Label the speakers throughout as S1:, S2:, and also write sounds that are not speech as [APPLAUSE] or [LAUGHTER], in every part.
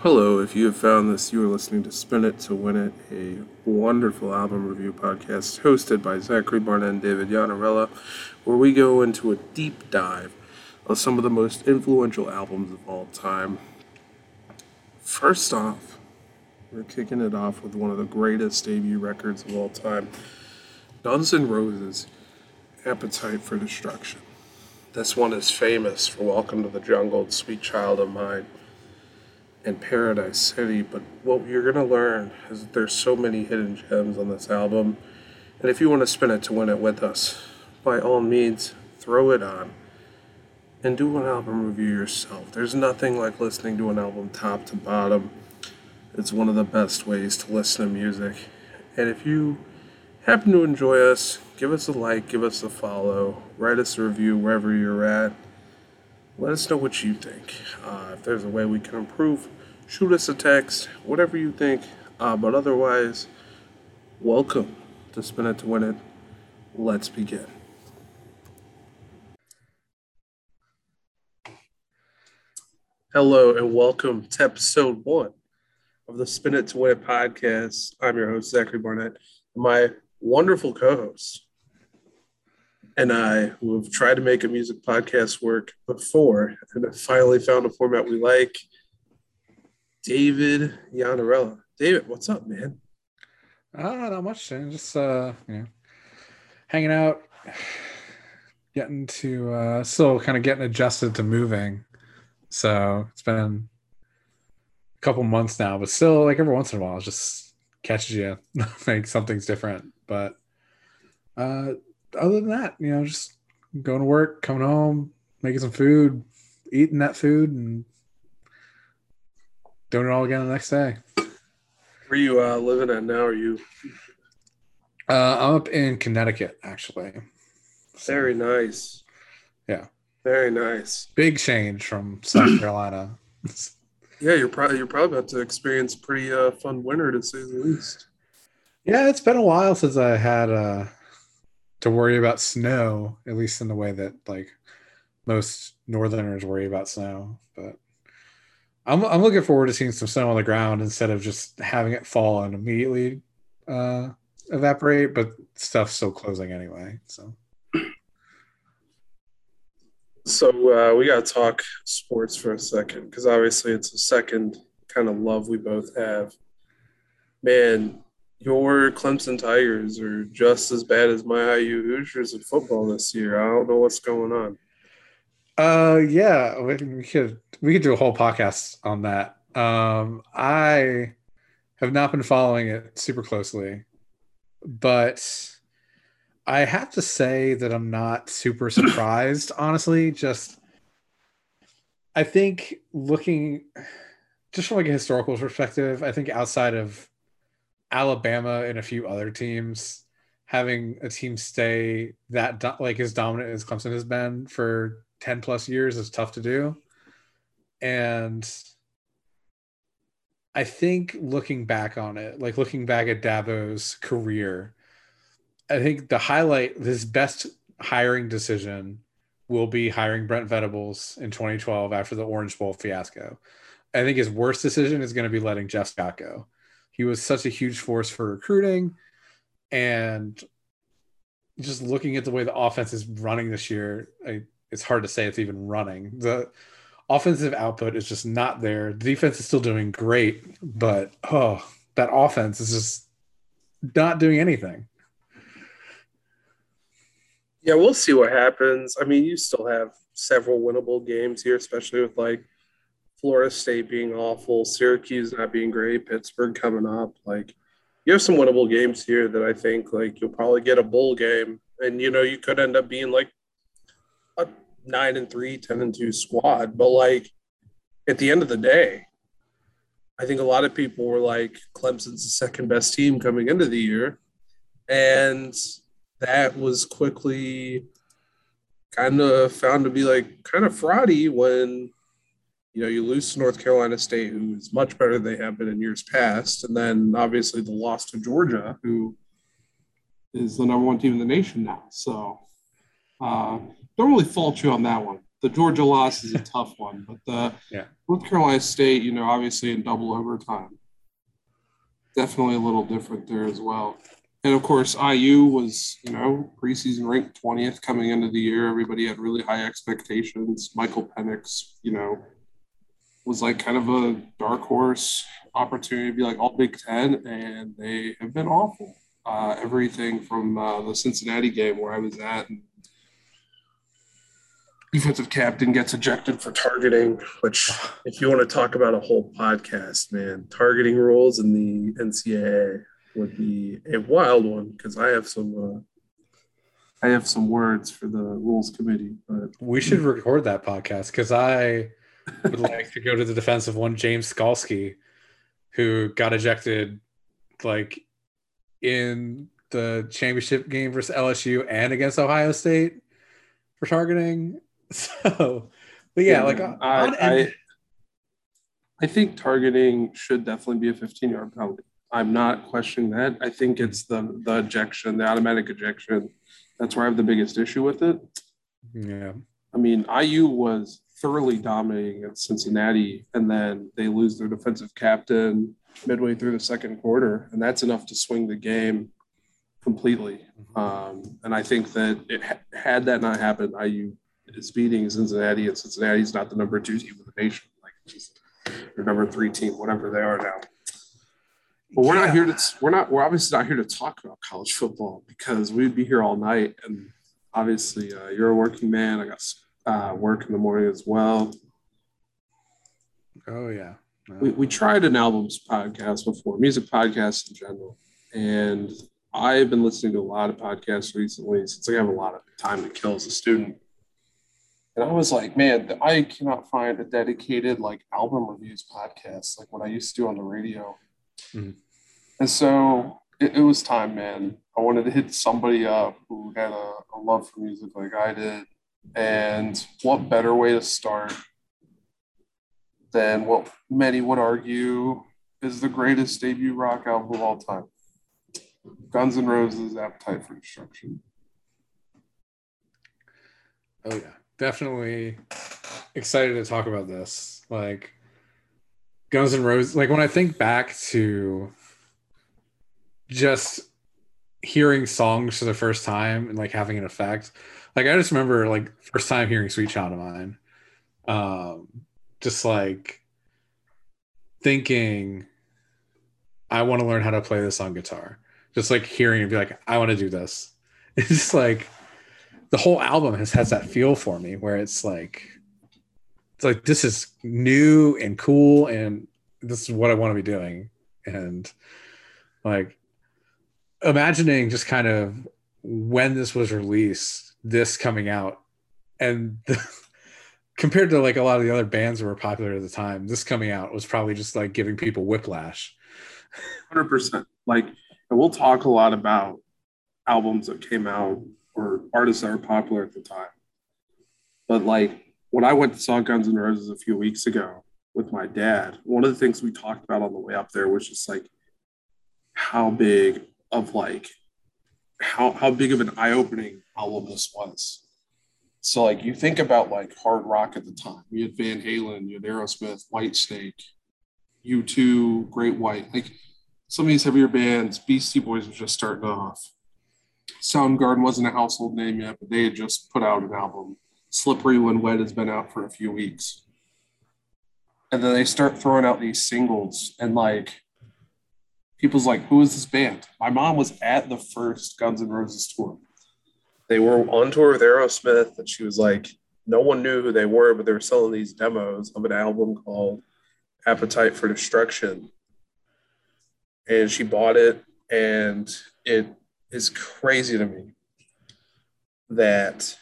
S1: Hello, if you have found this, you are listening to Spin It to Win It, a wonderful album review podcast hosted by Zachary Barnett and David Yannarella, where we go into a deep dive of some of the most influential albums of all time. First off, we're kicking it off with one of the greatest debut records of all time Guns N' Roses' Appetite for Destruction. This one is famous for Welcome to the Jungle, Sweet Child of Mine and Paradise City, but what you're going to learn is that there's so many hidden gems on this album. And if you want to spin it to win it with us, by all means, throw it on and do an album review yourself. There's nothing like listening to an album top to bottom. It's one of the best ways to listen to music. And if you happen to enjoy us, give us a like, give us a follow, write us a review wherever you're at. Let us know what you think. Uh, if there's a way we can improve, shoot us a text, whatever you think. Uh, but otherwise, welcome to Spin It to Win It. Let's begin. Hello, and welcome to episode one of the Spin It to Win It podcast. I'm your host, Zachary Barnett. My wonderful co host and I, who have tried to make a music podcast work before and have finally found a format we like, David Yannarella. David, what's up, man?
S2: Uh, not much. Just uh, you know, hanging out, [SIGHS] getting to uh, still kind of getting adjusted to moving. So it's been a couple months now, but still, like every once in a while, it just catches you, [LAUGHS] like something's different. But uh, other than that, you know, just going to work, coming home, making some food, eating that food, and doing it all again the next day.
S1: Where are you uh, living at now? Are you?
S2: Uh, I'm up in Connecticut, actually.
S1: So, Very nice.
S2: Yeah.
S1: Very nice.
S2: Big change from South [CLEARS THROAT] Carolina.
S1: yeah, you're probably you're probably about to experience a pretty uh, fun winter to say the least.
S2: Yeah, it's been a while since I had uh, to worry about snow, at least in the way that like most northerners worry about snow. But I'm I'm looking forward to seeing some snow on the ground instead of just having it fall and immediately uh, evaporate. But stuff's still closing anyway, so.
S1: So uh, we got to talk sports for a second because obviously it's a second kind of love we both have. Man, your Clemson Tigers are just as bad as my IU Hoosiers in football this year. I don't know what's going on.
S2: Uh, yeah, we, we could we could do a whole podcast on that. Um, I have not been following it super closely, but I have to say that I'm not super surprised, honestly. Just I think looking just from like a historical perspective, I think outside of Alabama and a few other teams having a team stay that do- like as dominant as Clemson has been for 10 plus years is tough to do. And I think looking back on it, like looking back at Dabo's career, I think the highlight, his best hiring decision will be hiring Brent Venables in 2012 after the Orange Bowl fiasco. I think his worst decision is going to be letting Jeff Scott go. He was such a huge force for recruiting and just looking at the way the offense is running this year, I, it's hard to say it's even running. The offensive output is just not there. The defense is still doing great, but oh, that offense is just not doing anything.
S1: Yeah, we'll see what happens. I mean, you still have several winnable games here, especially with like Florida State being awful, Syracuse not being great, Pittsburgh coming up. Like you have some winnable games here that I think like you'll probably get a bowl game, and you know you could end up being like nine and three, 10 and two squad. But like at the end of the day, I think a lot of people were like Clemson's the second best team coming into the year, and that was quickly kind of found to be like kind of fraudy when you know, you lose to North Carolina State, who is much better than they have been in years past, and then obviously the loss to Georgia, who is the number one team in the nation now. So, uh, don't really fault you on that one. the Georgia loss is a [LAUGHS] tough one, but the
S2: Yeah.
S1: North Carolina State, you know, obviously in double overtime, definitely a little different there as well. And of course, IU was, you know, preseason ranked 20th coming into the year. Everybody had really high expectations. Michael Penix, you know, was like kind of a dark horse opportunity to be like all Big Ten, and they have been awful. Uh, everything from uh, the Cincinnati game where I was at, and defensive captain gets ejected for targeting. Which, if you want to talk about a whole podcast, man, targeting rules in the NCAA would be a wild one because I have some. Uh, I have some words for the rules committee, but
S2: We should record that podcast because I would like to go to the defense of one James Skalski, who got ejected like in the championship game versus LSU and against Ohio State for targeting. [LAUGHS] So, but yeah, like on,
S1: I,
S2: on
S1: I, I think targeting should definitely be a 15 yard penalty. I'm not questioning that. I think it's the the ejection, the automatic ejection. That's where I have the biggest issue with it.
S2: yeah,
S1: I mean, IU was thoroughly dominating at Cincinnati, and then they lose their defensive captain midway through the second quarter, and that's enough to swing the game completely. Um, and I think that it had that not happened, IU is beating Cincinnati, and Cincinnati's not the number two team in the nation, like just or number three team, whatever they are now. But we're
S2: Yeah.
S1: not here to we're not we're obviously not here to talk about college football because we'd be here all night. And obviously, uh, you're a working man. I got uh, work in the morning as well.
S2: Oh yeah.
S1: We, we tried an albums podcast before, music podcasts in general, and I've been listening to a lot of podcasts recently since I have a lot of time to kill as a student. And I was like, man, I cannot find a dedicated like album reviews podcast like what I used to do on the radio.
S2: Mhm.
S1: And so it, it was time, man. I wanted to hit somebody up who had a, a love for music like I did. And what better way to start than what many would argue is the greatest debut rock album of all time Guns N' Roses' Appetite for Destruction.
S2: Oh yeah, definitely excited to talk about this. Like Guns N' Roses. Like when I think back to just hearing songs for the first time and like having an effect. Like I just remember like first time hearing Sweet Child of Mine. Um just like thinking I want to learn how to play this on guitar. Just like hearing and be like, I want to do this. [LAUGHS] It's just like the whole album has has that feel for me where it's like it's like this is new and cool and this is what I want to be doing and like imagining just kind of when this was released this coming out and the, [LAUGHS] compared to like a lot of the other bands that were popular at the time this coming out was probably just like giving people whiplash
S1: Hundred percent. Like, and we'll talk a lot about albums that came out or artists that were popular at the time. But like, when I went to saw Guns N' Roses a few weeks ago with my dad, one of the things we talked about on the way up there was just like how big of like how how big of an eye-opening album this was. So like you think about like hard rock at the time. You had Van Halen, you had Aerosmith, Whitesnake, U2, Great White. Like some of these heavier bands, Beastie Boys was just starting off. Soundgarden wasn't a household name yet, but they had just put out an album. Slippery When Wet has been out for a few weeks. And then they start throwing out these singles, and like, people's like, who is this band? My mom was at the first Guns N' Roses tour. They were on tour with Aerosmith, and she was like, no one knew who they were, but they were selling these demos of an album called Appetite for Destruction. And she bought it, and it is crazy to me that,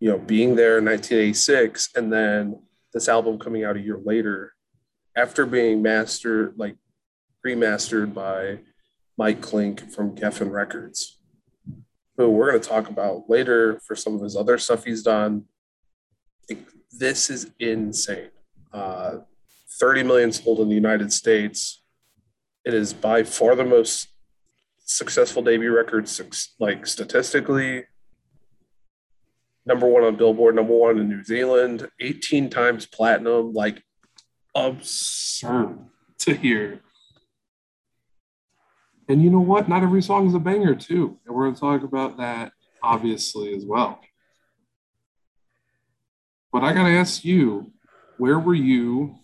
S1: you know, being there in 1986 and then this album coming out a year later after being mastered, like remastered by Mike Clink from Geffen Records, who we're going to talk about later for some of his other stuff he's done. Like, this is insane. Uh, 30 million sold in the United States. It is by far the most successful debut record, like statistically. number one on Billboard, number one in New Zealand, 18 times platinum, like absurd to hear. And you know what? Not every song is a banger, too. And we're going to talk about that obviously as well. But I got to ask you, where were you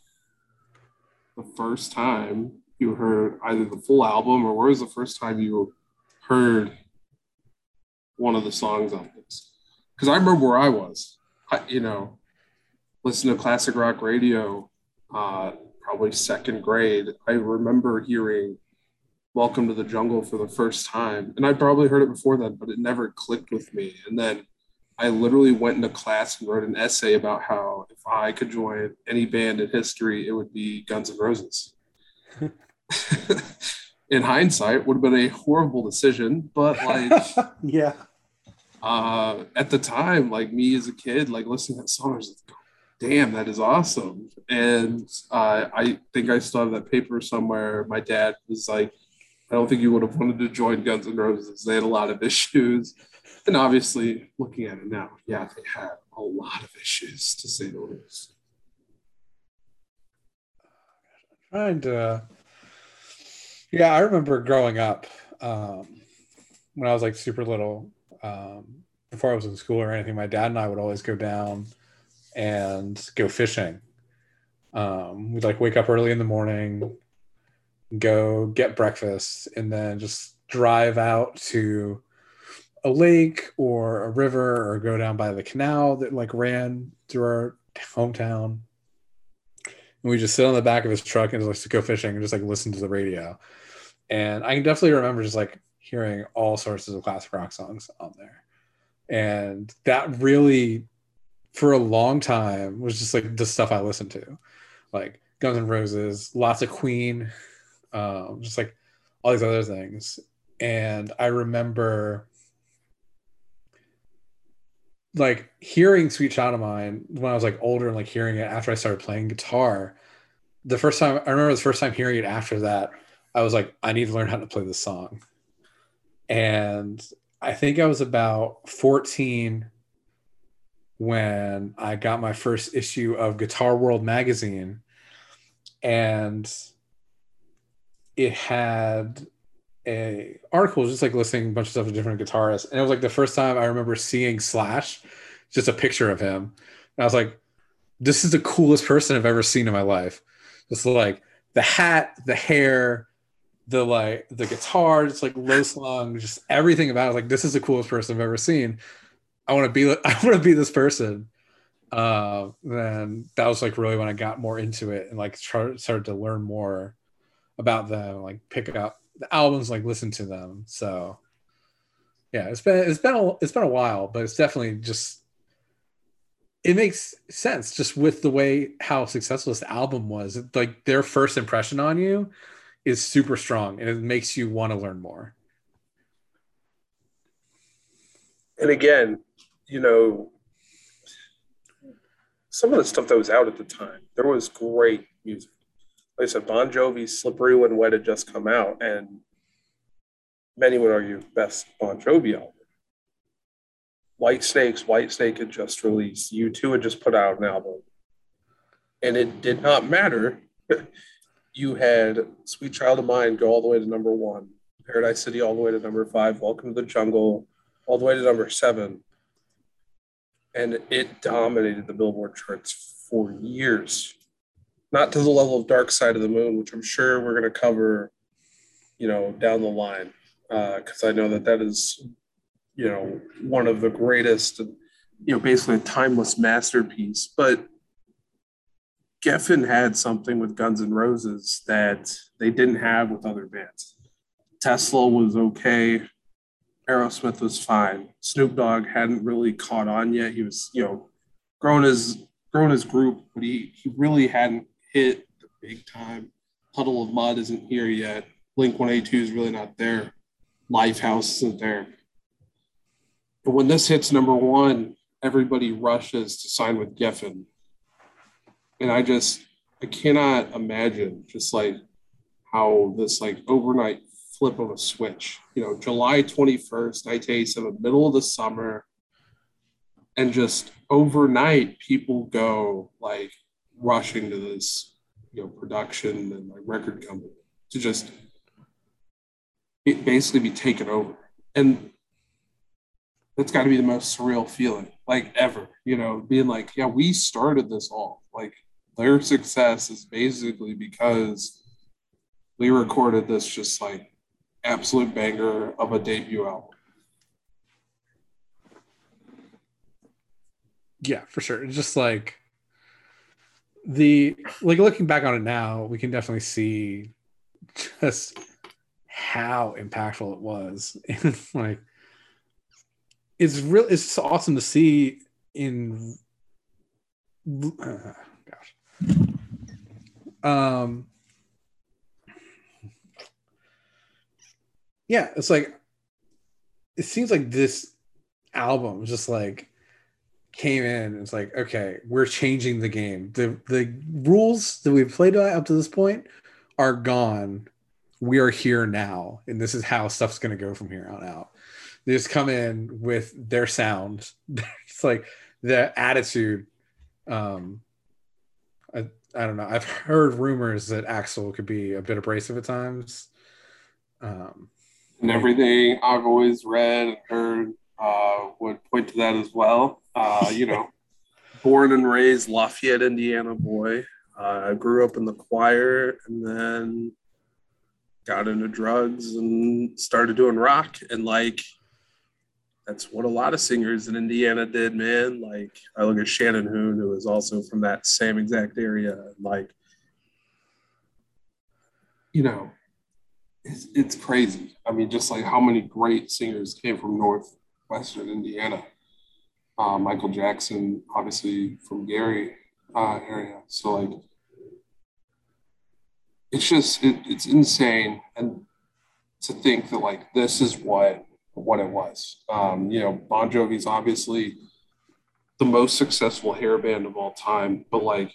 S1: the first time you heard either the full album or where was the first time you heard one of the songs on this? Because I remember where I was, I, you know, listening to classic rock radio, uh, probably second grade. I remember hearing Welcome to the Jungle for the first time. And I probably heard it before then, but it never clicked with me. And then I literally went into class and wrote an essay about how if I could join any band in history, it would be Guns N' Roses. In hindsight, would have been a horrible decision, but like, [LAUGHS]
S2: yeah.
S1: Uh, at the time, like me as a kid, like listening to that song, I was like, damn, that is awesome. And uh, I think I still have that paper somewhere. My dad was like, I don't think you would have wanted to join Guns N' Roses. They had a lot of issues. And obviously, looking at it now, yeah, they had a lot of issues to say the least.
S2: To, yeah, I remember growing up um, when I was like super little, um, before I was in school or anything. My dad and I would always go down and go fishing. Um, we'd like wake up early in the morning, go get breakfast, and then just drive out to a lake or a river or go down by the canal that like ran through our hometown. And we just sit on the back of his truck and just like go fishing and just like listen to the radio. And I can definitely remember just like hearing all sorts of classic rock songs on there. And that really, for a long time, was just like the stuff I listened to, like Guns N' Roses, lots of Queen, um, just like all these other things. And I remember like hearing Sweet Child of Mine when I was like older and like hearing it after I started playing guitar. The first time I remember the first time hearing it after that, I was like, I need to learn how to play this song. And I think I was about 14 when I got my first issue of Guitar World magazine. And it had a article just like listing a bunch of stuff of different guitarists and it was like the first time i remember seeing slash just a picture of him. And i was like this is the coolest person i've ever seen in my life. Just like the hat the hair the like the guitar just like low slung just everything about it. Like this is the coolest person i've ever seen. I want to be [LAUGHS] i want to be this person. Uh then that was like really when i got more into it and like started to learn more about them like pick up the albums, like listen to them. So yeah, it's been it's been a, it's been a while, but it's definitely just it makes sense just with the way how successful this album was. Like their first impression on you is super strong, and it makes you want to learn more.
S1: And again, you know, some of the stuff that was out at the time, there was great music like I said, Bon Jovi's "Slippery When Wet" had just come out, and many would argue best Bon Jovi album. Whitesnake's Whitesnake had just released. U2 had just put out an album, and it did not matter. [LAUGHS] you had "Sweet Child of Mine" go all the way to number one, Paradise City all the way to number five, Welcome to the Jungle all the way to number seven, and it dominated the Billboard charts for years not to the level of Dark Side of the Moon, which I'm sure we're going to cover, you know, down the line, because uh, I know that that is, you know, one of the greatest, you know, basically a timeless masterpiece. But Geffen had something with Guns N' Roses that they didn't have with other bands. Tesla was okay. Aerosmith was fine. Snoop Dogg hadn't really caught on yet. He was, you know, grown his grown his group, but he he really hadn't hit the big time. Puddle of Mudd isn't here yet. Blink 182 is really not there. Lifehouse isn't there. But when this hits number one, everybody rushes to sign with Geffen. And I just, I cannot imagine just like how this like overnight flip of a switch. You know, July 21st, 1987, middle of the summer, and just overnight people go like rushing to this you know production and like record company to just basically be taken over. And that's got to be the most surreal feeling like ever you know being like yeah we started this all. Like their success is basically because we recorded this just like absolute banger of a debut album.
S2: Yeah for sure. It's just like the like looking back on it now we can definitely see just how impactful it was. [LAUGHS] And like it's real it's awesome to see in uh, gosh. Um yeah it's like it seems like this album just like came in it's like okay we're changing the game. The the rules that we've played up to this point are gone. We are here now and this is how stuff's going to go from here on out. They just come in with their sound. [LAUGHS] It's like the attitude um I, I don't know. I've heard rumors that Axl could be a bit abrasive at times.
S1: Um and everything i've always read and heard uh, would point to that as well uh, you know, born and raised Lafayette, Indiana boy. I uh, grew up in the choir and then got into drugs and started doing rock. And like, that's what a lot of singers in Indiana did, man. Like, I look at Shannon Hoon, who is also from that same exact area. Like, you know, it's, it's crazy. I mean, just like how many great singers came from Northwestern Indiana uh, Michael Jackson, obviously from Gary uh, area. So like, it's just it, it's insane, and to think that like this is what what it was. Um, you know, Bon Jovi's obviously the most successful hair band of all time, but like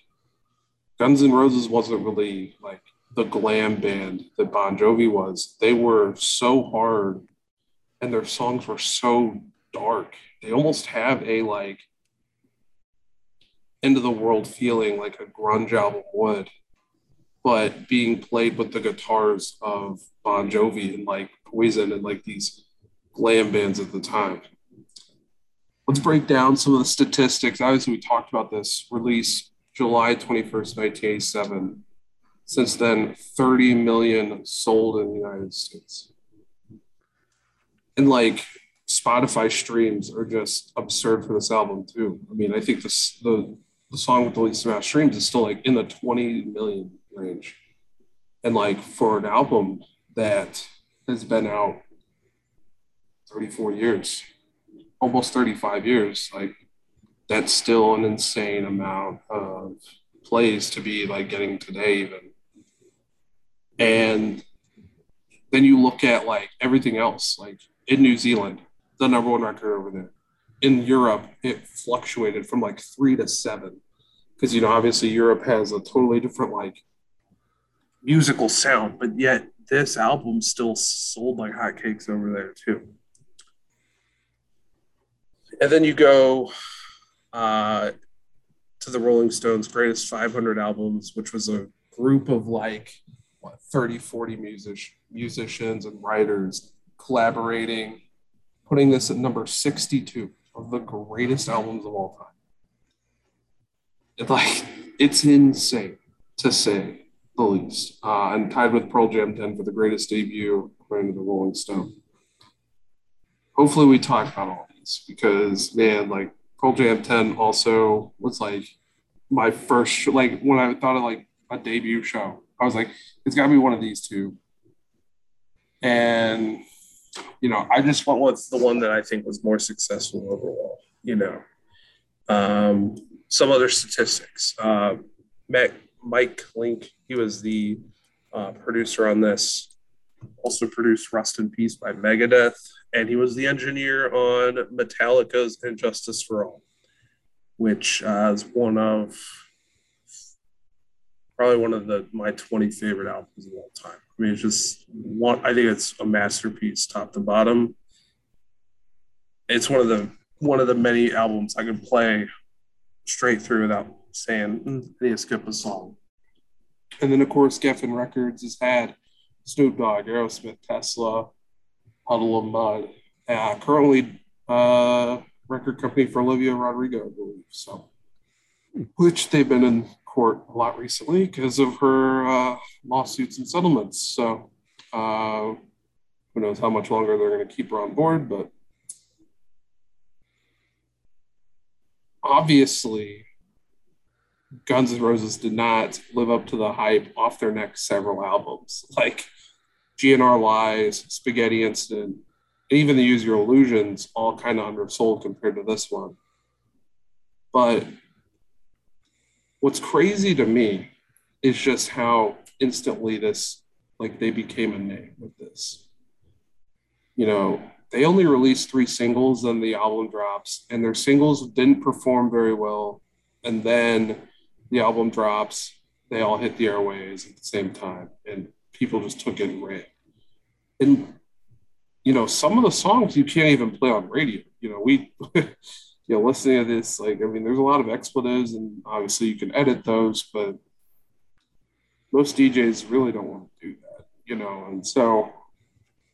S1: Guns N' Roses wasn't really like the glam band that Bon Jovi was. They were so hard and their songs were so dark they almost have a like end of the world feeling like a grunge album would, but being played with the guitars of Bon Jovi and like Poison and like these glam bands at the time. Let's break down some of the statistics. Obviously, we talked about this release July 21st, 1987. Since then, 30 million sold in the United States. And like Spotify streams are just absurd for this album too. I mean, I think the the song with the least amount of streams is still like in the 20 million range. And like for an album that has been out 34 years, almost 35 years, like that's still an insane amount of plays to be like getting today even. And then you look at like everything else, like in New Zealand, the number one record over there. In Europe, it fluctuated from like three to seven. Because, you know, obviously Europe has a totally different like musical sound, but yet this album still sold like hotcakes over there too. And then you go uh, to the Rolling Stones' greatest 500 albums, which was a group of like what, 30, 40 music- musicians and writers collaborating putting this at number 62 of the greatest albums of all time. It's like it's insane to say the least, uh, and tied with Pearl Jam 10 for the greatest debut according to the Rolling Stone. Hopefully, we talk about all these because man, like Pearl Jam 10 also was like my first like when I thought of like a debut show, I was like, it's got to be one of these two. And you know, I just went with the one that I think was more successful overall. You know, um, some other statistics. Uh, Mike Clink, he was the uh, producer on this. Also produced "Rust in Peace" by Megadeth, and he was the engineer on Metallica's "And Justice for All," which uh, is one of probably one of the my 20 favorite albums of all time. I mean, it's just one. I think it's a masterpiece, top to bottom. It's one of the one of the many albums I can play straight through without saying mm, I need to skip a song. And then of course Geffen Records has had Snoop Dogg, Aerosmith, Tesla, Puddle of Mudd. Uh, currently uh, record company for Olivia Rodrigo, I believe. So which they've been in court a lot recently because of her uh, lawsuits and settlements. So uh, who knows how much longer they're going to keep her on board, but obviously Guns N' Roses did not live up to the hype off their next several albums, like GNR Lies, Spaghetti Incident, and even the Use Your Illusions, all kind of undersold compared to this one. But what's crazy to me is just how instantly this like they became a name with this. You know they only released three singles then the album drops and their singles didn't perform very well and then the album drops they all hit the airways at the same time and people just took it and ran and you know some of the songs you can't even play on radio. You know we [LAUGHS] you know, listening to this, like, I mean, there's a lot of expletives, and obviously you can edit those, but most DJs really don't want to do that, you know, and so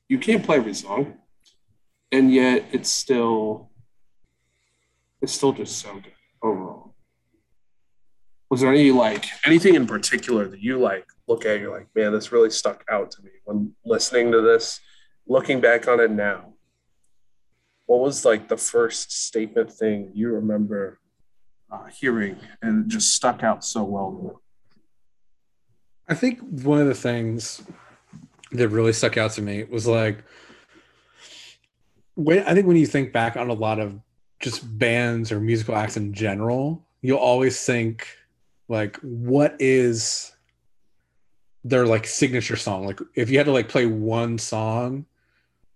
S1: you can't play every song, and yet it's still, it's still just so good overall. Was there any like anything in particular that you like look at? You're like, man, this really stuck out to me when listening to this, looking back on it now what was like the first statement thing you remember uh, hearing and just stuck out so well?
S2: I think one of the things that really stuck out to me was like when I think when you think back on a lot of just bands or musical acts in general, you'll always think like what is their like signature song? Like if you had to like play one song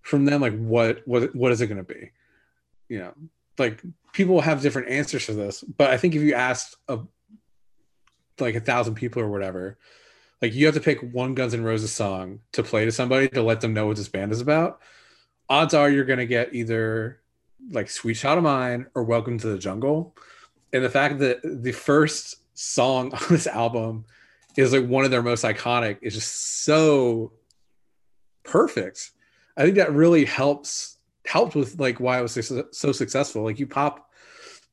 S2: from them like what what what is it going to be? You know like people have different answers to this but i think if you asked a like a thousand people or whatever like you have to pick one guns N' roses song to play to somebody to let them know what this band is about. Odds are you're going to get either like sweet child of mine or welcome to the jungle. And the fact that the first song [LAUGHS] on this album is like one of their most iconic is just so perfect I think that really helps helped with like why it was so, so successful. Like you pop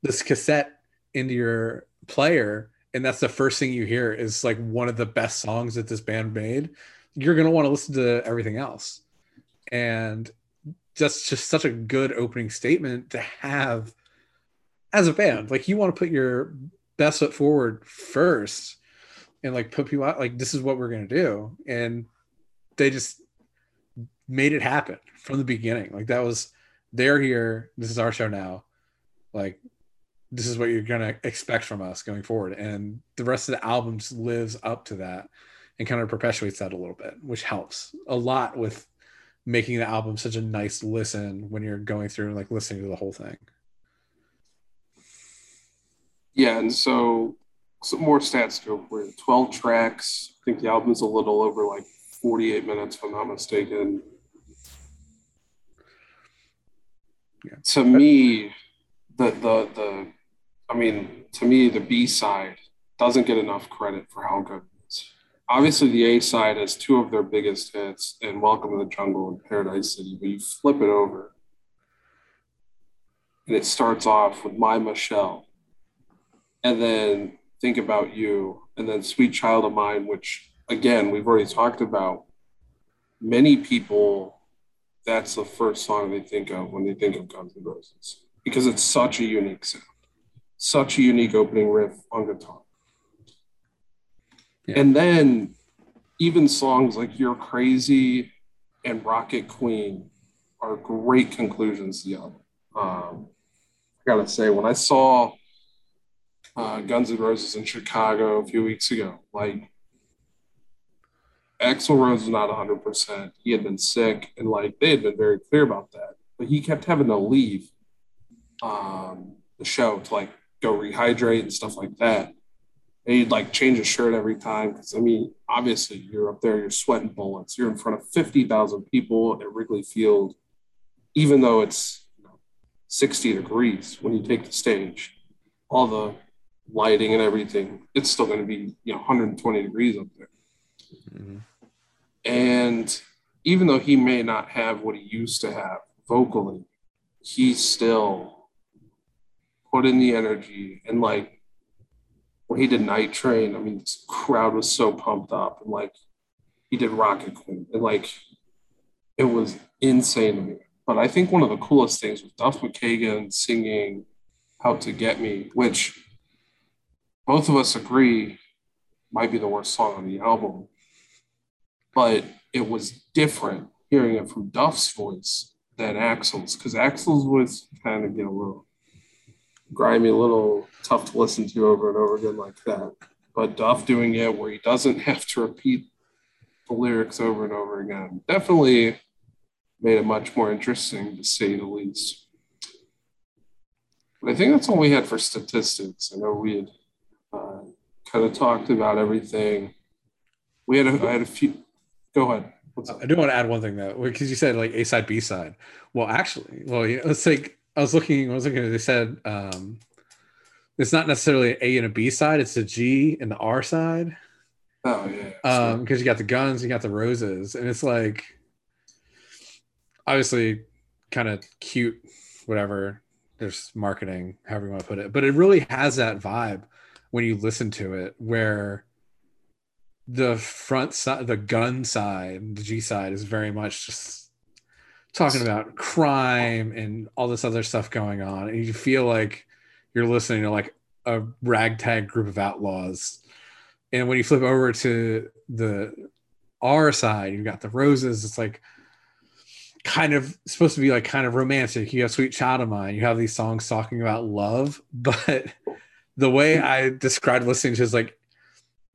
S2: this cassette into your player, and that's the first thing you hear is like one of the best songs that this band made. You're gonna want to listen to everything else, and that's just such a good opening statement to have as a band. Like you want to put your best foot forward first, and like put people out. Like this is what we're gonna do, and they just made it happen from the beginning. Like that was they're here. This is our show now. Like this is what you're gonna expect from us going forward. And the rest of the album just lives up to that and kind of perpetuates that a little bit, which helps a lot with making the album such a nice listen when you're going through and like listening to the whole thing.
S1: Yeah, and so some more stats to we're 12 tracks. I think the album is a little over like 48 minutes, if I'm not mistaken. Yeah. To me, the the the I mean, to me, the B side doesn't get enough credit for how good it is. Obviously, the A side has two of their biggest hits in Welcome to the Jungle and Paradise City, but you flip it over and it starts off with My Michelle, and then Think About You, and then Sweet Child of Mine, which again, we've already talked about. Many people that's the first song they think of when they think of Guns N' Roses because it's such a unique sound, such a unique opening riff on guitar. Yeah. And then even songs like You're Crazy and Rocket Queen are great conclusions to the album. Um, I gotta say, when I saw uh, Guns N' Roses in Chicago a few weeks ago, like Axl Rose was not 100%. He had been sick, and like they had been very clear about that. But he kept having to leave um, the show to like go rehydrate and stuff like that. And he'd like change his shirt every time because I mean, obviously, you're up there, you're sweating bullets, you're in front of 50,000 people at Wrigley Field, even though it's you know, 60 degrees when you take the stage. All the lighting and everything, it's still going to be you know 120 degrees up there. Mm-hmm. And even though he may not have what he used to have vocally, he still put in the energy and like when he did Night Train, I mean, the crowd was so pumped up and like he did Rocket Queen and like it was insane to me. But I think one of the coolest things was Duff McKagan singing Out ta Get Me, which both of us agree might be the worst song on the album. But it was different hearing it from Duff's voice than Axl's, because Axl's voice kind of get a little grimy, a little tough to listen to over and over again like that. But Duff doing it where he doesn't have to repeat the lyrics over and over again definitely made it much more interesting to say the least. But I think that's all we had for statistics. I know we had uh, kind of talked about everything. We had a, I had a few. Go ahead.
S2: I do want to add one thing though, because you said like A side, B side. Well, actually, well, you know, let's take. I was looking. I was looking. They said um, it's not necessarily an A and a B side. It's a G and the R side.
S1: Oh yeah.
S2: Um, because you got the guns, you got the roses, and it's like obviously kind of cute, whatever. There's marketing, however you want to put it, but it really has that vibe when you listen to it, where the front side, the gun side, the G side is very much just talking about crime and all this other stuff going on, and you feel like you're listening to like a ragtag group of outlaws. And when you flip over to the R side, you've got the roses. It's like kind of supposed to be like kind of romantic. You have Sweet Child of Mine. You have these songs talking about love, [LAUGHS] but the way I described listening to is like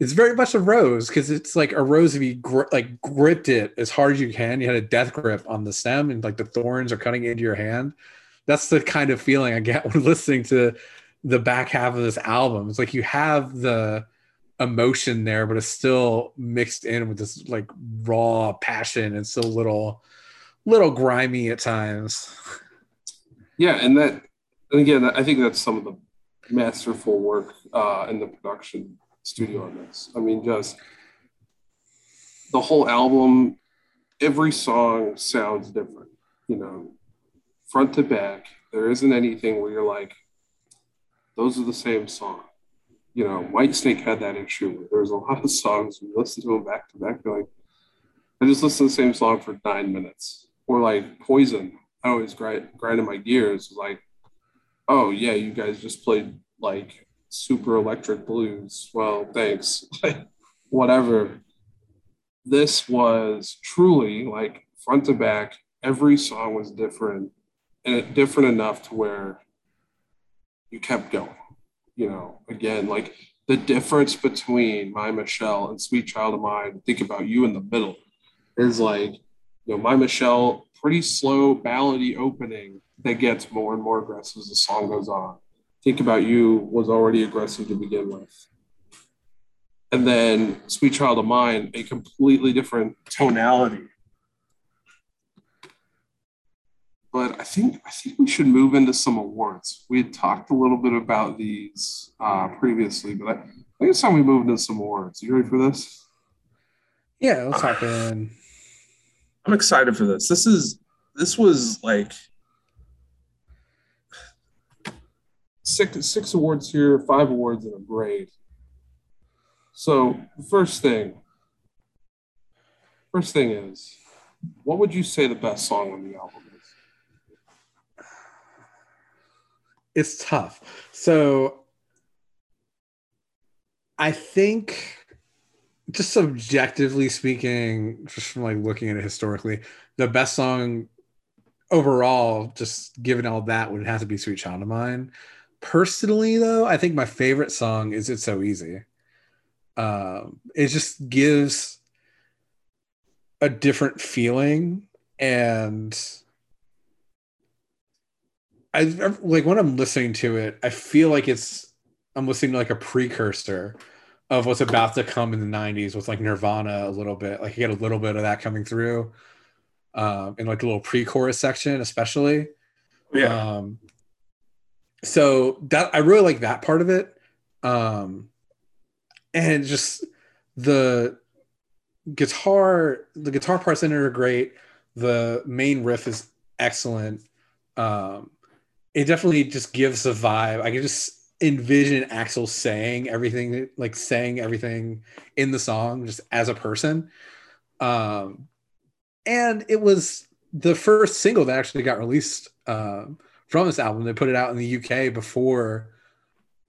S2: it's very much a rose because it's like a rose if you gri- like gripped it as hard as you can. You had a death grip on the stem, and like the thorns are cutting into your hand. That's the kind of feeling I get [LAUGHS] when listening to the back half of this album. It's like you have the emotion there, but it's still mixed in with this like raw passion and still little little grimy at times.
S1: Yeah, and that and again, I think that's some of the masterful work uh, in the production studio on this. I mean, just the whole album, every song sounds different. You know, front to back, there isn't anything where you're like, those are the same song. You know, Whitesnake had that issue. There's a lot of [LAUGHS] songs you listen to them back to back, like, I just listened to the same song for nine minutes or like Poison. I always grind grinding my gears like, oh yeah, you guys just played like super electric blues. Well, thanks. Whatever. This was truly like front to back. Every song was different and different enough to where you kept going. You know, again, like the difference between My Michelle and Sweet Child of Mine, think about you in the middle, is like you know, My Michelle, pretty slow ballady opening that gets more and more aggressive as the song goes on. Think About You was already aggressive to begin with. And then Sweet Child of Mine, a completely different tonality. But I think I think we should move into some awards. We had talked a little bit about these uh, previously, but I, I think it's time we move into some awards. You ready for this?
S2: Yeah, let's hop in.
S1: I'm excited for this. This is this was like six six awards here, five awards in a grade. So first thing, first thing is, what would you say the best song on the album is?
S2: It's tough. So I think just subjectively speaking, just from like looking at it historically, the best song overall, just given all that, would have to be "Sweet Child of Mine." Personally, though, I think my favorite song is "It's So Easy." Um, it just gives a different feeling, and I like when I'm listening to it, I feel like it's I'm listening to like a precursor of what's about to come in the 90s with like Nirvana a little bit. Like you get a little bit of that coming through um, in like a little pre-chorus section, especially.
S1: Yeah.
S2: Um, so that I really like that part of it. Um, and just the guitar, the guitar parts in it are great. The main riff is excellent. Um, it definitely just gives a vibe. I can just envision Axl saying everything, like saying everything in the song, just as a person. Um, and it was the first single that actually got released um, from this album. They put it out in the UK before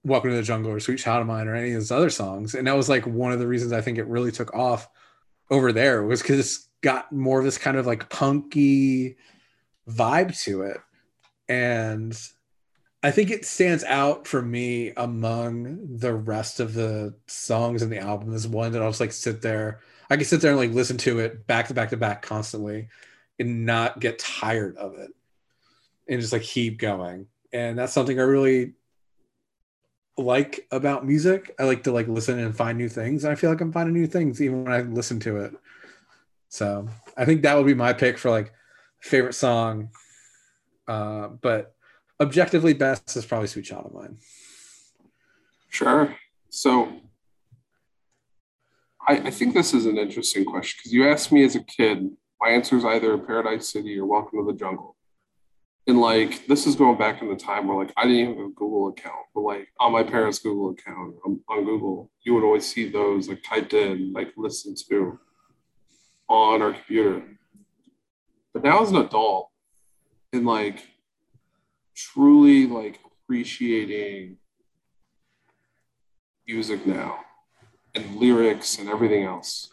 S2: Welcome to the Jungle or Sweet Child of Mine or any of those other songs. And that was like one of the reasons I think it really took off over there was because it's got more of this kind of like punky vibe to it. And I think it stands out for me among the rest of the songs in the album is one that I'll just like sit there. I can sit there and like listen to it back to back to back constantly and not get tired of it and just like keep going. And that's something I really like about music. I like to like listen and find new things. And I feel like I'm finding new things even when I listen to it. So I think that would be my pick for like favorite song. Uh, but objectively best is probably Sweet Child of Mine.
S1: Sure. So I, I think this is an interesting question because you asked me as a kid, my answer is either Paradise City or Welcome to the Jungle. And like this is going back in the time where like I didn't even have a Google account, but like on my parents' Google account on, on Google, you would always see those like typed in, like listened to on our computer. But now as an adult, and like truly like appreciating music now and lyrics and everything else,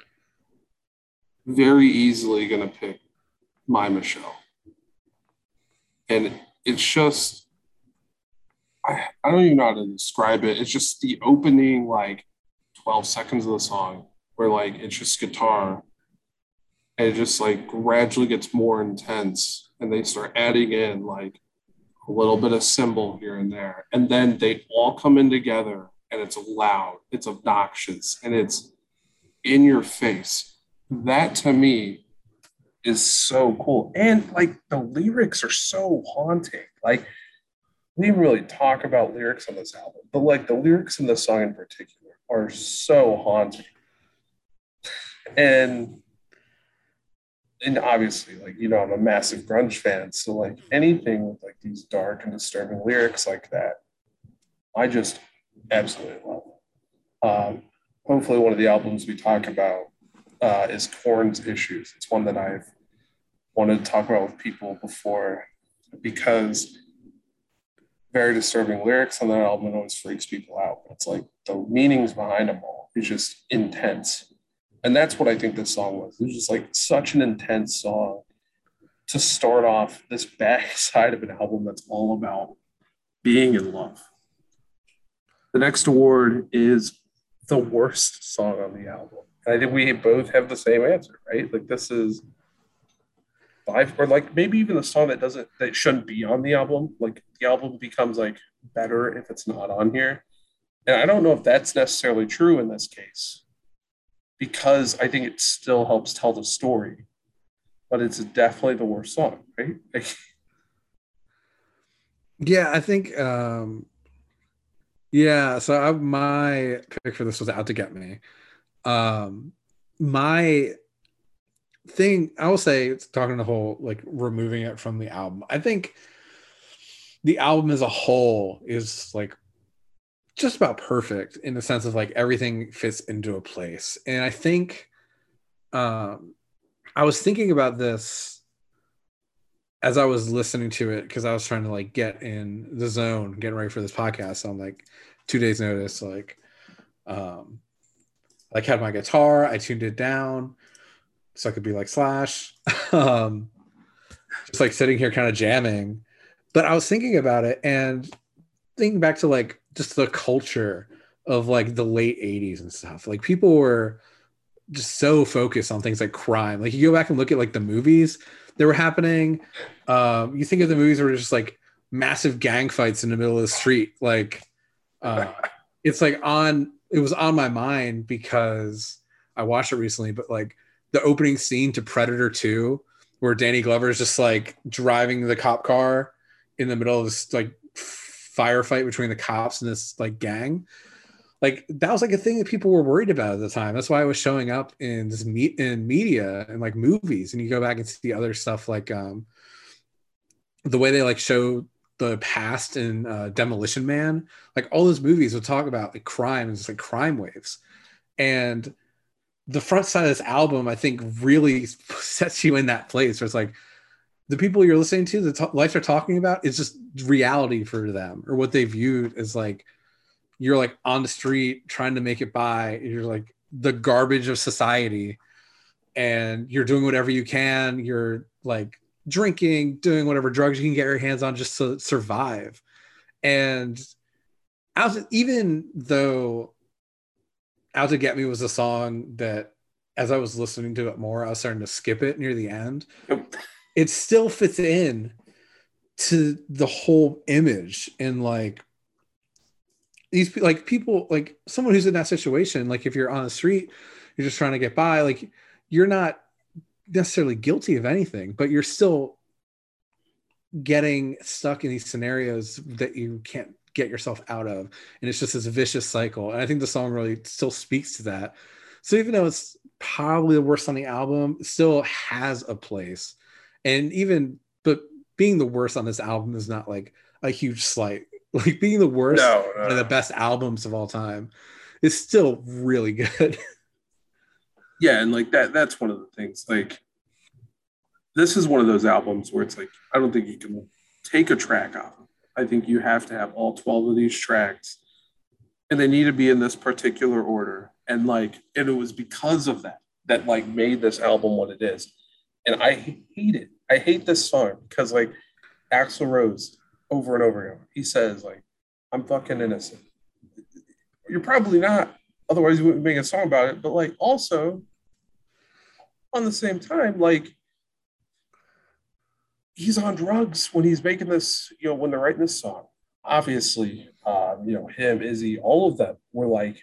S1: very easily gonna pick My Michelle. And it's just I, I don't even know how to describe it. It's just the opening like 12 seconds of the song where like it's just guitar. And it just like gradually gets more intense. And they start adding in like a little bit of cymbal here and there. And then they all come in together and it's loud it's obnoxious and it's in your face. That to me is so cool and like the lyrics are so haunting like we didn't really talk about lyrics on this album but like the lyrics in this song in particular are so haunting and and obviously, like, you know, I'm a massive grunge fan. So, like, anything with like these dark and disturbing lyrics like that, I just absolutely love. Um, hopefully, one of the albums we talk about uh, is Korn's Issues. It's one that I've wanted to talk about with people before because very disturbing lyrics on that album always freaks people out. It's like the meanings behind them all is just intense and that's what I think this song was. It was just like such an intense song to start off this back [LAUGHS] side of an album that's all about being in love. The next award is the worst song on the album. And I think we both have the same answer, right? Like this is five or like maybe even a song that doesn't that shouldn't be on the album. Like the album becomes like better if it's not on here. And I don't know if that's necessarily true in this case because I think it still helps tell the story. But it's definitely the worst song, right?
S2: yeah, I think. um Yeah, so I, my pick for this was "Out ta Get Me." Um My thing, I will say, it's talking the whole like removing it from the album. I think the album as a whole is like just about perfect in the sense of like everything fits into a place. And I think um I was thinking about this as I was listening to it because I was trying to like get in the zone, getting ready for this podcast on like two days notice. Like um like had my guitar, I tuned it down so I could be like slash. [LAUGHS] um just like sitting here kind of jamming. But I was thinking about it and thinking back to like just the culture of like the late 80s and stuff. Like people were just so focused on things like crime. Like you go back and look at like the movies that were happening. Um, you think of the movies where just like massive gang fights in the middle of the street. Like uh, it's like on it was on my mind because I watched it recently, but like the opening scene to Predator 2, where Danny Glover is just like driving the cop car in the middle of this like firefight between the cops and this like gang. Like that was like a thing that people were worried about at the time. That's why it was showing up in this meet in media and like movies. And you go back and see other stuff like um the way they like show the past in uh, demolition man like all those movies would talk about like crime and just like crime waves. And the front side of this album i think really [LAUGHS] sets you in that place where it's like the people you're listening to the t- life they're talking about is just reality for them or what they viewed as like you're like on the street trying to make it by you're like the garbage of society and you're doing whatever you can you're like drinking doing whatever drugs you can get your hands on just to survive. And out even though out to get me was a song that as i was listening to it more i was starting to skip it near the end [LAUGHS] it still fits in to the whole image and like these like people like someone who's in that situation like if you're on the street you're just trying to get by like you're not necessarily guilty of anything but you're still getting stuck in these scenarios that you can't get yourself out of. And it's just this vicious cycle. And i think the song really still speaks to that. So even though it's probably the worst on the album it still has a place. And even but being the worst on this album is not like a huge slight. [LAUGHS] Like being the worst
S1: No, no,
S2: one of the best albums of all time is still really [LAUGHS] good
S1: yeah and like that that's one of the things like this is one of those albums where it's like i don't think you can take a track off i think you have to have all 12 of these tracks and they need to be in this particular order and like and it was because of that that like made this album what it is. And i hate it. I hate this song because like axl rose over and over again he says like i'm fucking innocent. You're probably not otherwise you wouldn't make a song about it but like also on the same time like he's on drugs when he's making this you know when they're writing this song. Obviously um, you know him izzy all of them were like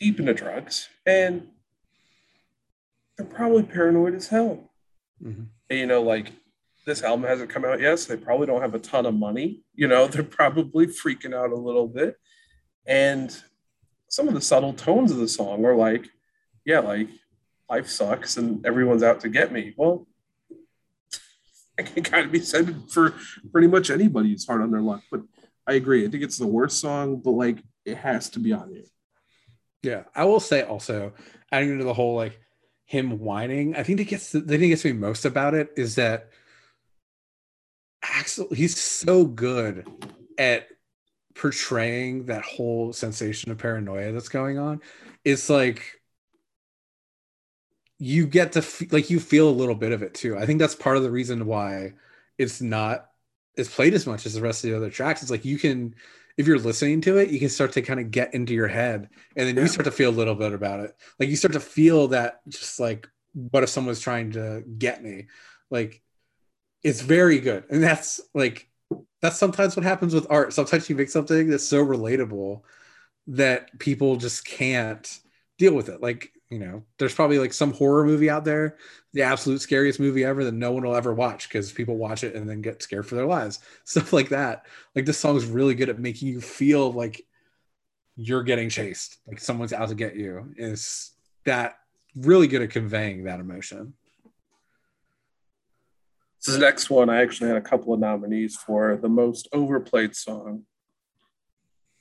S1: deep into drugs and they're probably paranoid as hell.
S2: Mhm.
S1: and, you know like this album hasn't come out yet so they probably don't have a ton of money. You know [LAUGHS] they're probably freaking out a little bit. And some of the subtle tones of the song are like yeah like life sucks and everyone's out to get me well [LAUGHS] I can kind of be said for pretty much anybody who's hard on their luck but i agree i think it's the worst song but like it has to be on you
S2: Yeah, I will say also adding into the whole like him whining. I think that gets the thing that gets me most about it is that Axl he's so good at portraying that whole sensation of paranoia that's going on. It's like you get to f- like you feel a little bit of it too. I think that's part of the reason why it's not it's played as much as the rest of the other tracks. It's like you can if you're listening to it, you can start to kind of get into your head and then
S1: Yeah.
S2: you start to feel a little bit about it. Like you start to feel that just like what if someone's trying to get me? Like it's very good. And that's like that's sometimes what happens with art. Sometimes you make something that's so relatable that people just can't deal with it. Like, you know, there's probably like some horror movie out there, the absolute scariest movie ever that no one will ever watch because people watch it and then get scared for their lives. [LAUGHS] Stuff like that. Like this song is really good at making you feel like you're getting chased, like someone's out to get you. Is that really good at conveying that emotion?
S1: This next one, I actually had a couple of nominees for the most overplayed song.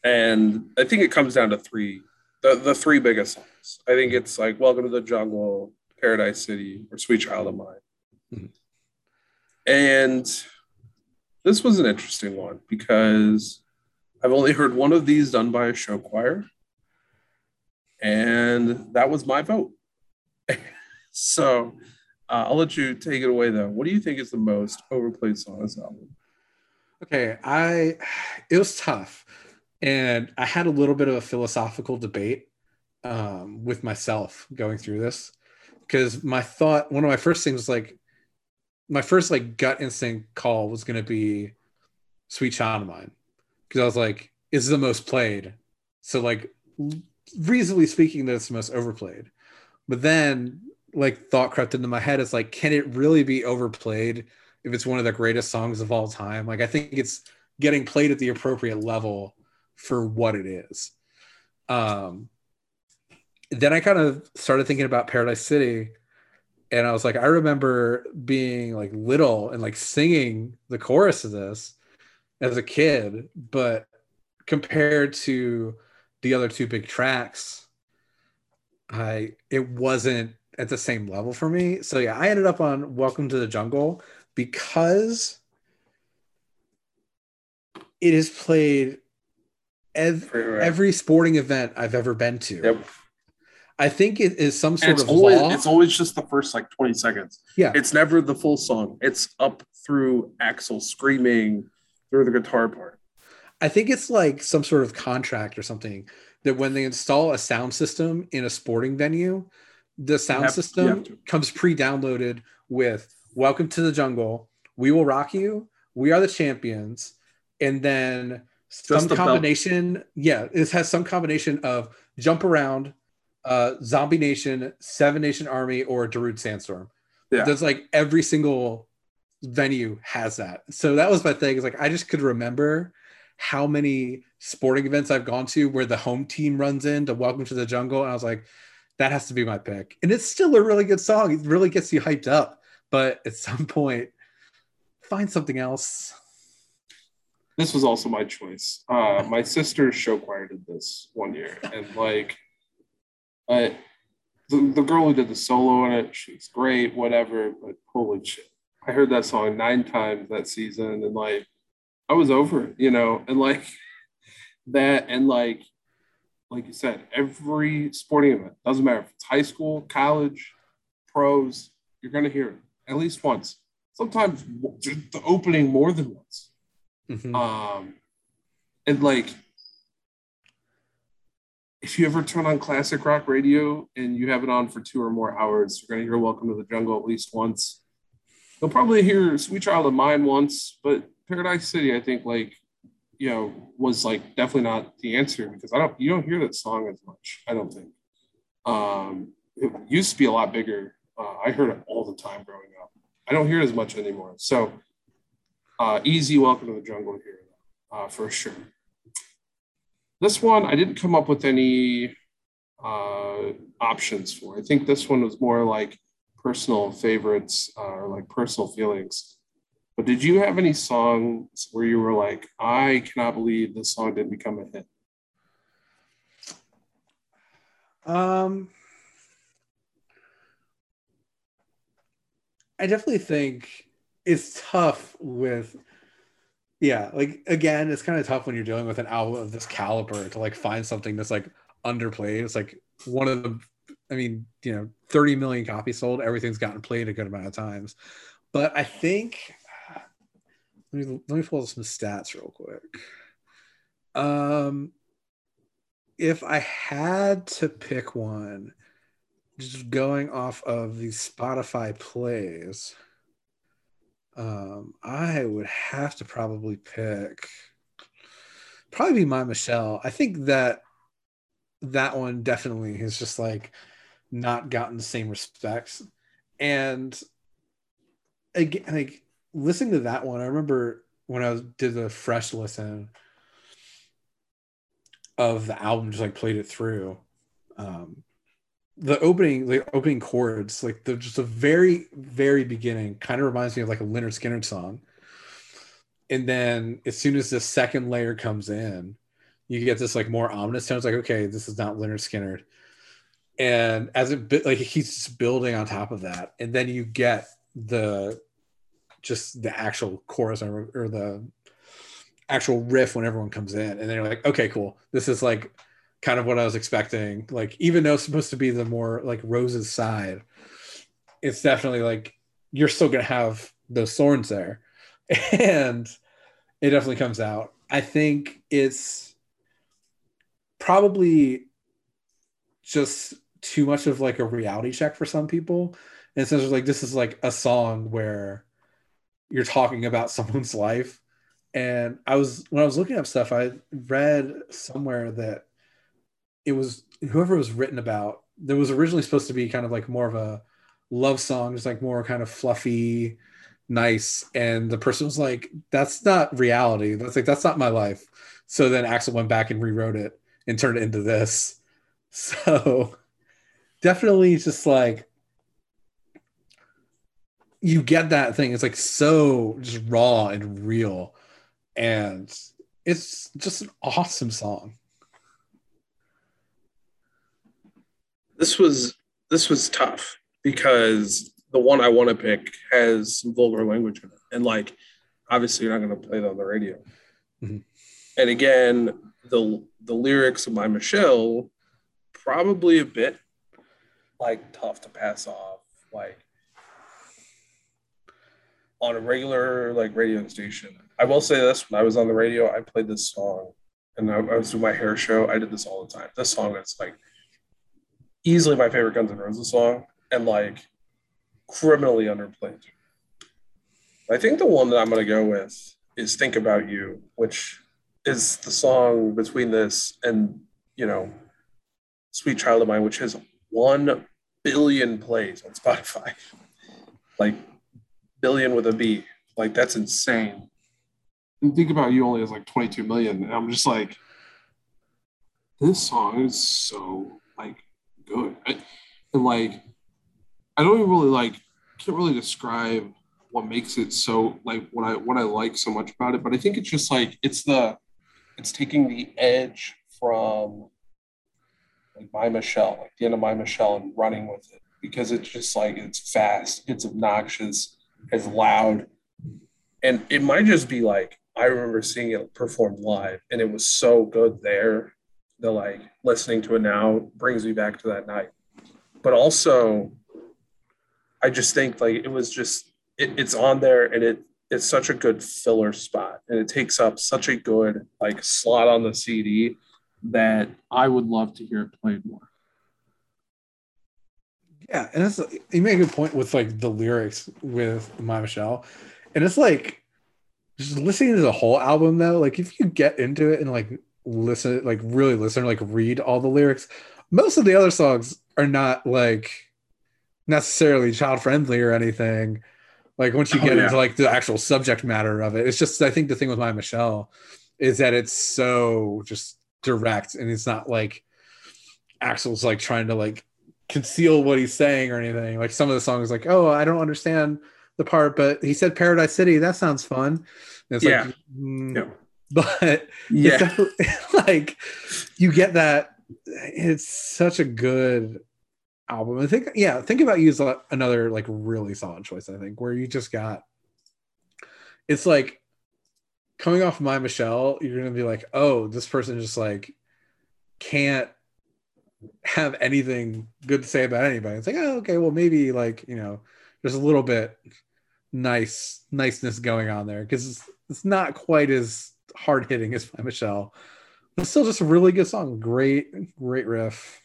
S1: And I think it comes down to three, the, the three biggest songs. I think it's like Welcome to the Jungle, Paradise City, or Sweet Child of Mine.
S2: Mhm.
S1: And this was an interesting one because I've only heard one of these done by a show choir. And that was my vote. [LAUGHS] so uh, I'll let you take it away though. What do you think is the most overplayed song on this album?
S2: Okay, I [SIGHS] it was tough, and I had a little bit of a philosophical debate um, with myself going through this because my thought, one of my first things like, my first like gut instinct call was going to be "Sweet Child of Mine" because I was like, "Is the most played," so like reasonably speaking, that it's the most overplayed. But then like thought crept into my head. It's like, can it really be overplayed if it's one of the greatest songs of all time. Like I think it's getting played at the appropriate level for what it is. Um, then I kind of started thinking about Paradise City, and I was like, I remember being like little and like singing the chorus of this as a kid, but compared to the other two big tracks, I it wasn't at the same level for me. So yeah, I ended up on Welcome to the Jungle because it is played ev-
S1: Right.
S2: every sporting event I've ever been to.
S1: Yep.
S2: I think it is some sort of
S1: always
S2: law.
S1: it's always just the first like 20 seconds.
S2: Yeah.
S1: It's never the full song. It's up through Axl screaming through the guitar part.
S2: I think it's like some sort of contract or something that when they install a sound system in a sporting venue, the sound
S1: have-
S2: system comes pre-downloaded with "Welcome to the Jungle," "We Will Rock You," "We Are the Champions," and then some
S1: the belt.
S2: combination. Yeah, it has some combination of "Jump Around," uh, "Zombie Nation," Seven Nation Army," or "Darude Sandstorm."
S1: Yeah.
S2: There's like every single venue has that. So that was my thing. Is like I just could remember how many sporting events I've gone to where the home team runs in to Welcome to the Jungle, and I was like, that has to be my pick. And it's still a really good song. It really gets you hyped up. But at some point, find something else.
S1: This was also my choice. Uh, my sister's show choir did this one year, and like, I, the, the girl who did the solo in it, she's great, whatever. But holy shit, I heard that song nine times that season, and like, I was over it, you know, and like [LAUGHS] that, and like, like you said, every sporting event doesn't matter if it's high school, college, pros, you're gonna hear it at least once. Sometimes the opening more than once.
S2: Mhm.
S1: Um, and like, if you ever turn on classic rock radio and you have it on for two or more hours, you're gonna hear "Welcome to the Jungle" at least once. You'll probably hear "Sweet Child of Mine" once, but Paradise City, I think, like, you know, was like definitely not the answer because I don't, you don't hear that song as much. I don't think. Um, it used to be a lot bigger. Uh, I heard it all the time growing up. I don't hear it as much anymore. So uh, easy welcome to the jungle here uh, for sure. This one I didn't come up with any uh, options for. I think this one was more like personal favorites uh, or like personal feelings. But did you have any songs where you were like, I cannot believe this song didn't become a hit?
S2: Um, I definitely think it's tough with, yeah, like again, it's kind of tough when you're dealing with an album of this caliber to like find something that's like underplayed. It's like one of the, I mean, you know, 30 million copies sold. Everything's gotten played a good amount of times, but I think let me let me pull some stats real quick. Um, if I had to pick one, just going off of the Spotify plays, um, I would have to probably pick probably be my Michelle. I think that that one definitely has just like not gotten the same respects. And again, like listening to that one, I remember when I was, did the fresh listen of the album, just like played it through. Um, the opening, the opening chords, like the just a very, very beginning, kind of reminds me of like a Lynyrd Skynyrd song. And then as soon as the second layer comes in, you get this like more ominous tone. It's like, okay, this is not Lynyrd Skynyrd. And as it like keeps just building on top of that, and then you get the just the actual chorus or, or the actual riff when everyone comes in, and then you're like, okay, cool. This is like kind of what I was expecting. Like, even though it's supposed to be the more like Rose's side, it's definitely like you're still gonna have those thorns there, [LAUGHS] and it definitely comes out. I think it's probably just too much of like a reality check for some people. And it's like this is like a song where you're talking about [LAUGHS] someone's life. And I was when I was looking up stuff, I read somewhere that it was whoever it was written about. There was originally supposed to be kind of like more of a love song, just like more kind of fluffy, nice. And the person was like that's not reality. That's like that's not my life. So then Axl went back and rewrote it and turned it into this. [LAUGHS] So definitely just like you get that thing. It's like so just raw and real. And it's just an awesome song
S1: this was this was tough because the one I want to pick has some vulgar language in it, and like obviously you're not going to play that on the radio. Mm-hmm. And again, the the lyrics of my Michelle probably a bit like tough to pass off, like on a regular like radio station. I will say this: when I was on the radio, I played this song, and I, I was doing my hair show. I did this all the time. This song is like easily my favorite Guns N' Roses song, and like criminally underplayed. I think the one that I'm going to go with is Think About You, which is the song between this and, you know, Sweet Child of Mine, which has 1 billion plays on Spotify. [LAUGHS] Like, billion with a B. Like, that's insane. And Think About You only has like 22 million. And I'm just like, this song is so, like, good. And, like, I don't even really like can't really describe what makes it so like what I what I like so much about it, but I think it's just like it's the it's taking the edge from like my Michelle, like the end of my Michelle and running with it because it's just like it's fast, it's obnoxious, it's loud. And it might just be like I remember seeing it performed live and it was so good there that like listening to it now brings me back to that night. But also I just think like it was just it, it's on there and it it's such a good filler spot and it takes up such a good like slot on the CD that I would love to hear it played more.
S2: Yeah, and it's you make a good point with like the lyrics with My Michelle, and it's like just listening to the whole album though. Like if you get into it and like listen, like really listen, like read all the lyrics, most of the other songs are not like necessarily child friendly or anything. Like once you oh, get oh, yeah. into like the actual subject matter of it, it's just I think the thing with my Michelle is that it's so just direct and it's not like Axl's like trying to like conceal what he's saying or anything. Like some of the songs, like, oh, I don't understand the part, but he said Paradise City. That sounds fun. And it's
S1: yeah.
S2: like, mm, yeah. [LAUGHS] but yeah, [LAUGHS] like you get that. It's such a good album. I think, yeah, think about you as another like really solid choice. I think where you just got, it's like coming off my Michelle, you're gonna be like, oh, this person just like can't have anything good to say about anybody. It's like, oh, okay, well, maybe like you know, there's a little bit nice niceness going on there because it's, it's not quite as hard hitting as my Michelle. But still, just a really good song. Great, great riff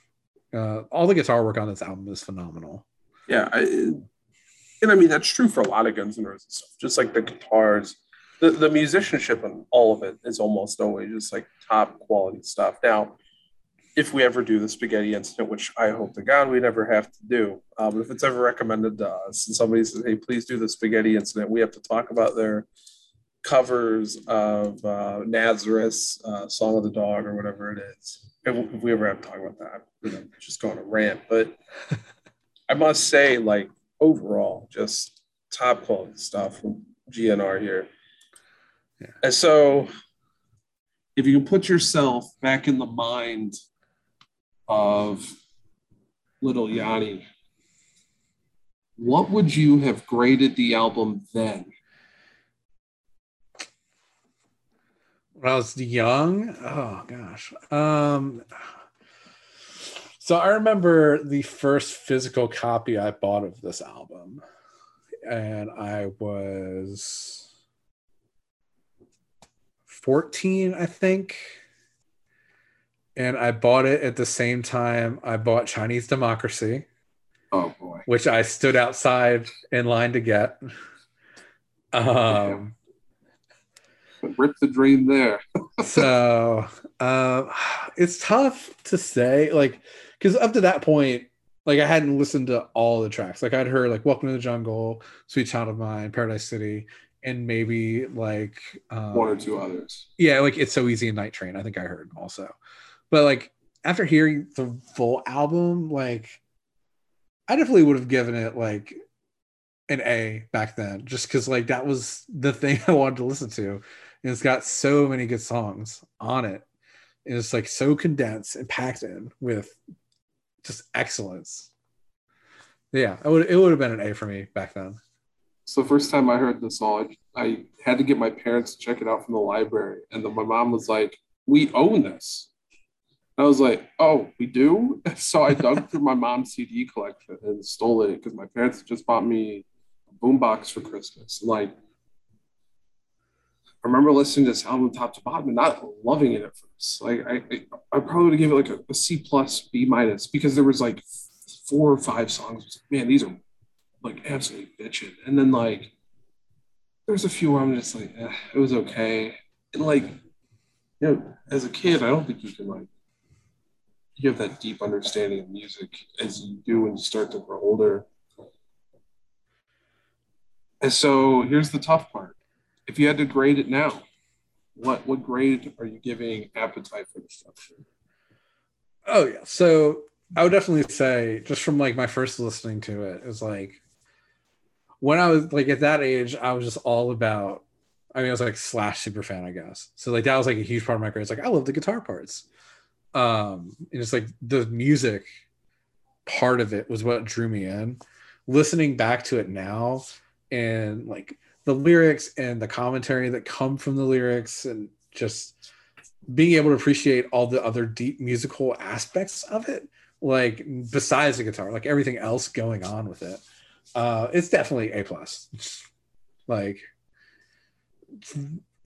S2: uh, all the guitar work on this album is phenomenal.
S1: Yeah, I, and I mean that's true for a lot of Guns N' Roses stuff. Just like the guitars, the the musicianship and all of it is almost always just like top quality stuff. Now, if we ever do the spaghetti incident, which I hope to God we never have to do, but if it's ever recommended to us and somebody says, "Hey, please do the spaghetti incident," we have to talk about their covers of uh, Nazareth's uh, "Song of the Dog" or whatever it is if we ever have to talk about that, you know, just going to rant. But I must say, like overall, just top quality stuff from GNR here. Yeah. And so, if you can put yourself back in the mind of little Yanni, what would you have graded the album then?
S2: When I was young. Oh gosh. Um so I remember the first physical copy I bought of this album. And I was 14, I think. And I bought it at the same time I bought Chinese Democracy.
S1: Oh boy.
S2: Which I stood outside in line to get. Um [LAUGHS]
S1: rip the dream there. [LAUGHS]
S2: so uh, it's tough to say, like, because up to that point, like I hadn't listened to all the tracks. Like I'd heard like Welcome to the Jungle, Sweet Child of Mine, Paradise City, and maybe like um,
S1: one or two others.
S2: Yeah, like It's So Easy and Night Train. I think I heard also, but like after hearing the full album, like I definitely would have given it like an A back then, just because like that was the [LAUGHS] thing I wanted to listen to. And it's got so many good songs on it. And it's like so condensed and packed in with just excellence. Yeah, it would it would have been an A for me back then.
S1: So first time I heard the song, I had to get my parents to check it out from the library, and then my mom was like, "We own this." I was like, "Oh, we do." [LAUGHS] So I dug [LAUGHS] through my mom's CD collection and stole it because my parents just bought me a boombox for Christmas. Like, I remember listening to this album top to bottom and not loving it at first. Like, I I, I probably would give it like a, a C plus, B minus because there was like four or five songs. Man, these are like absolutely bitching. And then like there's a few where I'm just like, eh, it was okay. And like, you know, as a kid, I don't think you can like you have that deep understanding of music as you do when you start to grow older. And so here's the tough part. If you had to grade it now, what what grade are you giving appetite for destruction?
S2: Oh yeah. So I would definitely say just from like my first listening to it, it was like when I was like at that age, I was just all about. I mean, I was like slash super fan, I guess. So like that was like a huge part of my career. It's like I love the guitar parts, um, and it's like the music part of it was what drew me in. Listening back to it now, and like the lyrics and the commentary that come from the lyrics, and just being able to appreciate all the other deep musical aspects of it, like besides the guitar, like everything else going on with it uh, it's definitely A plus. Like,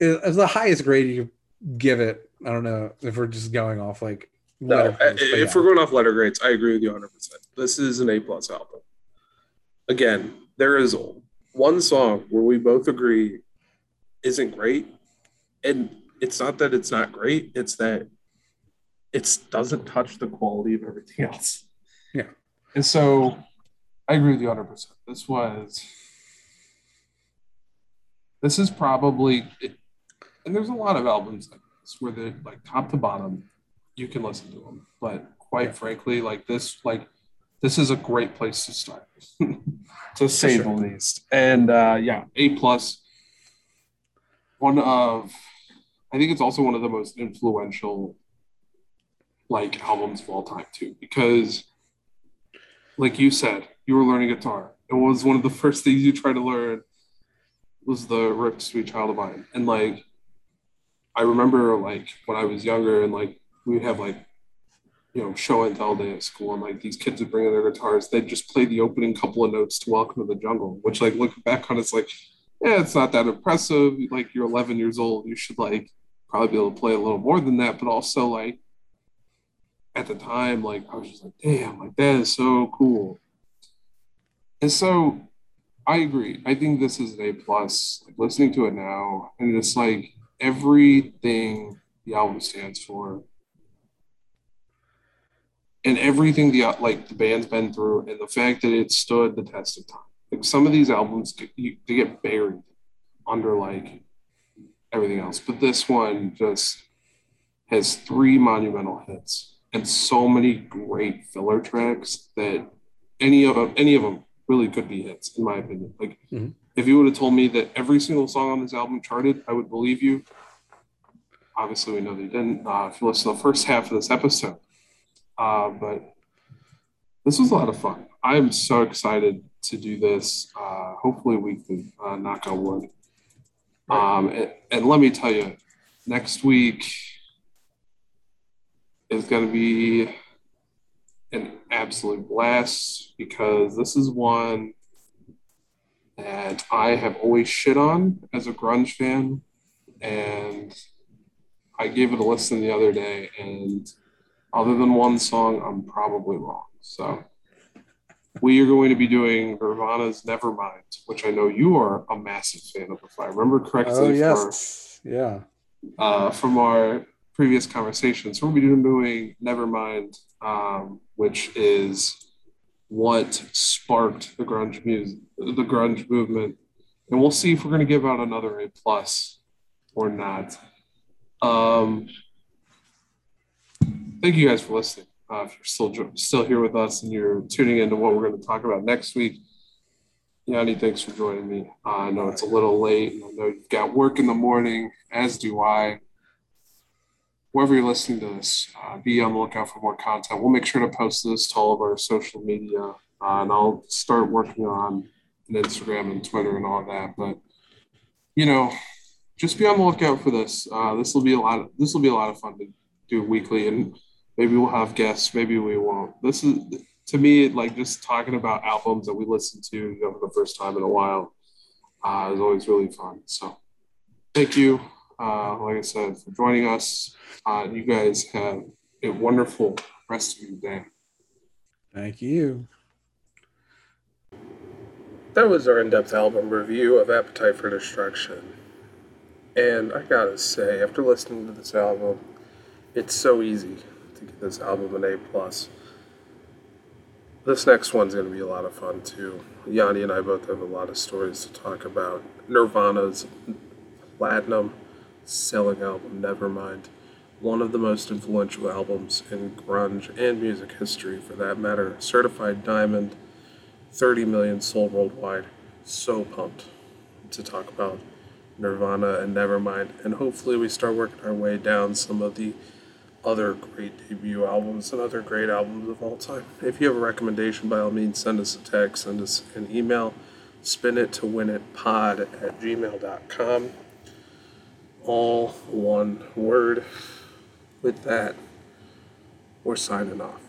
S2: as the highest grade you give it. I don't know if we're just going off like.
S1: No, grades, if yeah. we're going off letter grades, I agree with you 100. percent This is an A plus album. Again, there is one song where we both agree isn't great, and it's not that it's not great; it's that it doesn't touch the quality of everything [LAUGHS] else.
S2: Yeah,
S1: and so I agree with you 100%. This was, this is probably, it, and there's a lot of albums like this where they're like top to bottom, you can listen to them. But quite frankly, like this, like, this is a great place to start, [LAUGHS] to say sure. the least. And uh, yeah, A plus, one of, I think it's also one of the most influential like albums of all time too, because like you said, you were learning guitar. It was one of the [LAUGHS] first things you tried to learn was the Ripped Sweet Child of Mine. And like I remember like when I was younger and like we'd have like you know show and tell day at school and like these kids would bring in their guitars they'd just play the opening couple of notes to welcome to the jungle which like looking back on it's like yeah it's not that impressive like you're 11 years old you should like probably be able to play a little more than that but also like at the time like i was just like damn like that is so cool and so I agree. I think this is an A plus. Like listening to it now, and it's like everything the album stands for, and everything the like the band's been through, and the fact that it stood the test of time. Like some of these albums, they get buried under like everything else, but this one just has three monumental hits and so many great filler tracks that any of any of them really could be hits, in my opinion. Like, mm-hmm. if you would have told me that every single song on this album charted, I would believe you. Obviously, we know they didn't. Uh, if you listen to the first half of this episode, uh, but this was a lot of fun. I am so excited to do this. Uh, hopefully, weekly. Uh, knock on wood. Um, and, and let me tell you, next week is going to be an absolute blast because this is one that I have always shit on as a grunge fan. And I gave it a listen the other day, and other than one song, I'm probably wrong. So we are going to be doing Nirvana's Nevermind, which I know you are a massive fan of, if I remember correctly. Oh,
S2: yes. For, yeah.
S1: Uh, from our previous conversations. So we'll be doing Nevermind, um, which is what sparked the grunge music, the grunge movement, and we'll see if we're going to give out another A plus or not. Um, thank you guys for listening. Uh, if you're still still here with us and you're tuning into what we're going to talk about next week, Yanni, thanks for joining me. Uh, I know it's a little late, and I know you've got work in the morning, as do I. Wherever you're listening to this, uh, be on the lookout for more content. We'll make sure to post this to all of our social media, uh, and I'll start working on an Instagram and Twitter and all that. But you know, just be on the lookout for this. Uh, this will be a lot. This will be a lot of fun to do weekly, and maybe we'll have guests. Maybe we won't. This is to me like just talking about albums that we listen to you know, for the first time in a while uh, is always really fun. So thank you, uh, like I said, for joining us. Uh, you guys have a wonderful rest of your day.
S2: Thank you.
S1: That was our in depth album review of Appetite for Destruction. And I gotta say, after listening to this album, it's so easy to get this album an A plus. This next one's gonna be a lot of fun too. Yanni and I both have a lot of stories to talk about. Nirvana's platinum selling album, Nevermind, one of the most influential albums in grunge and music history, for that matter. Certified diamond, 30 million sold worldwide. So pumped to talk about Nirvana and Nevermind, and hopefully we start working our way down some of the other great debut albums and other great albums of all time. If you have a recommendation, by all means, send us a text, send us an email, spin it to win it pod at gmail.com. All one word. With that, we're signing off.